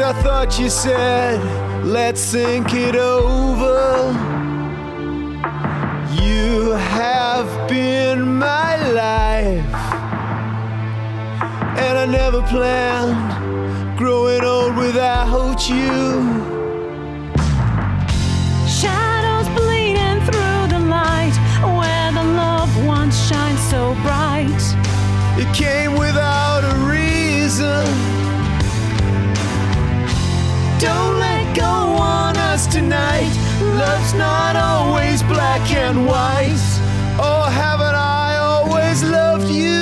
I thought you said, let's think it over. You have been my life, and I never planned growing old without you. Shadows bleeding through Love's not always black and white. Oh, haven't I always loved you?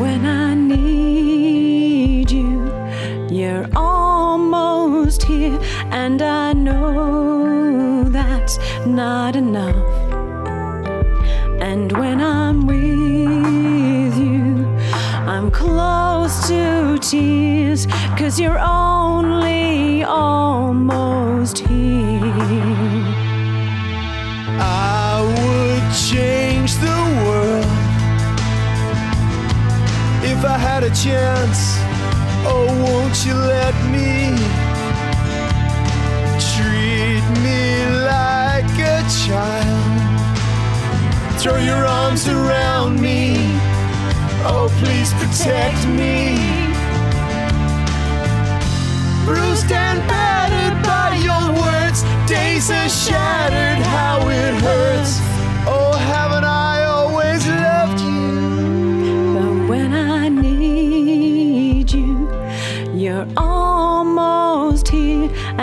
When I need you, you're almost here, and I know that's not enough. And when I'm with you, I'm close to tears, cause you're only almost here. If I had a chance. Oh, won't you let me treat me like a child? Throw your arms around me. Oh, please protect me.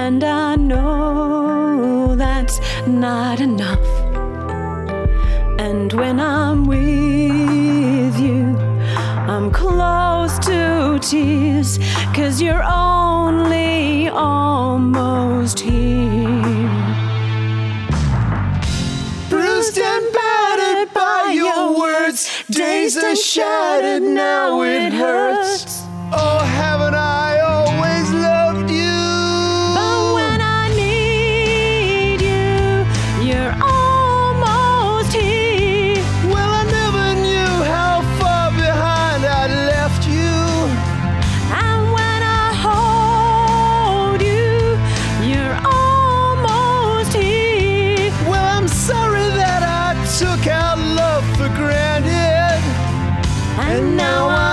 And I know that's not enough. And when I'm with you, I'm close to tears, cause you're only almost here. Bruised and battered by your words, days are shattered. Now it hurts. Took our love for granted. And now I'm